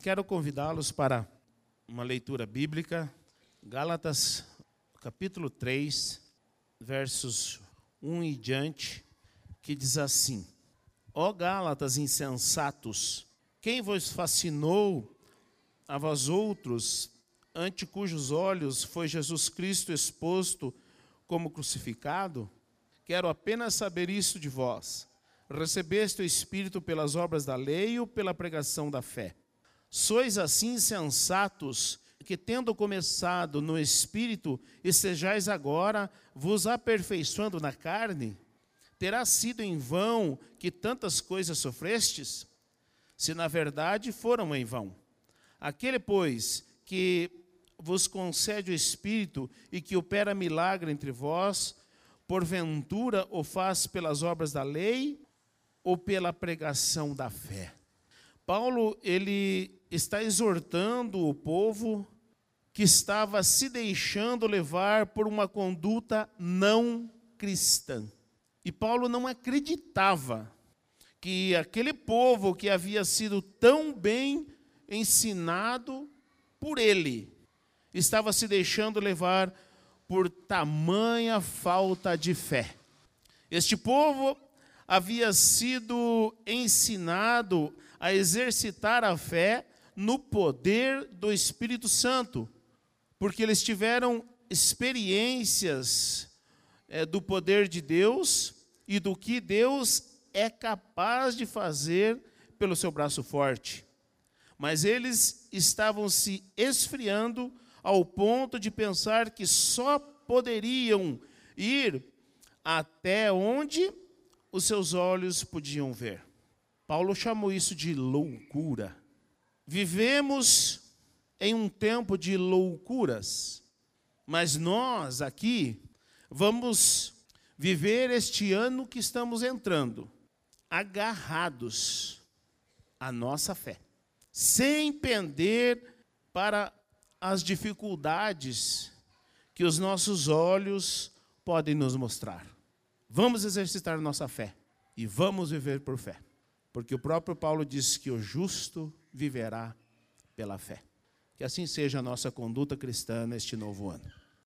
Quero convidá-los para uma leitura bíblica, Gálatas, capítulo 3, versos 1 e diante, que diz assim: Ó Gálatas insensatos, quem vos fascinou a vós outros, ante cujos olhos foi Jesus Cristo exposto como crucificado? Quero apenas saber isso de vós. Recebeste o Espírito pelas obras da lei ou pela pregação da fé? Sois assim sensatos, que tendo começado no espírito, estejais agora vos aperfeiçoando na carne? Terá sido em vão que tantas coisas sofrestes? Se na verdade foram em vão. Aquele, pois, que vos concede o Espírito e que opera milagre entre vós, porventura o faz pelas obras da lei ou pela pregação da fé? Paulo, ele está exortando o povo que estava se deixando levar por uma conduta não cristã. E Paulo não acreditava que aquele povo que havia sido tão bem ensinado por ele estava se deixando levar por tamanha falta de fé. Este povo havia sido ensinado a exercitar a fé no poder do Espírito Santo, porque eles tiveram experiências é, do poder de Deus e do que Deus é capaz de fazer pelo seu braço forte. Mas eles estavam se esfriando ao ponto de pensar que só poderiam ir até onde os seus olhos podiam ver. Paulo chamou isso de loucura. Vivemos em um tempo de loucuras, mas nós aqui vamos viver este ano que estamos entrando agarrados à nossa fé, sem pender para as dificuldades que os nossos olhos podem nos mostrar. Vamos exercitar nossa fé e vamos viver por fé, porque o próprio Paulo diz que o justo viverá pela fé. Que assim seja a nossa conduta cristã neste novo ano.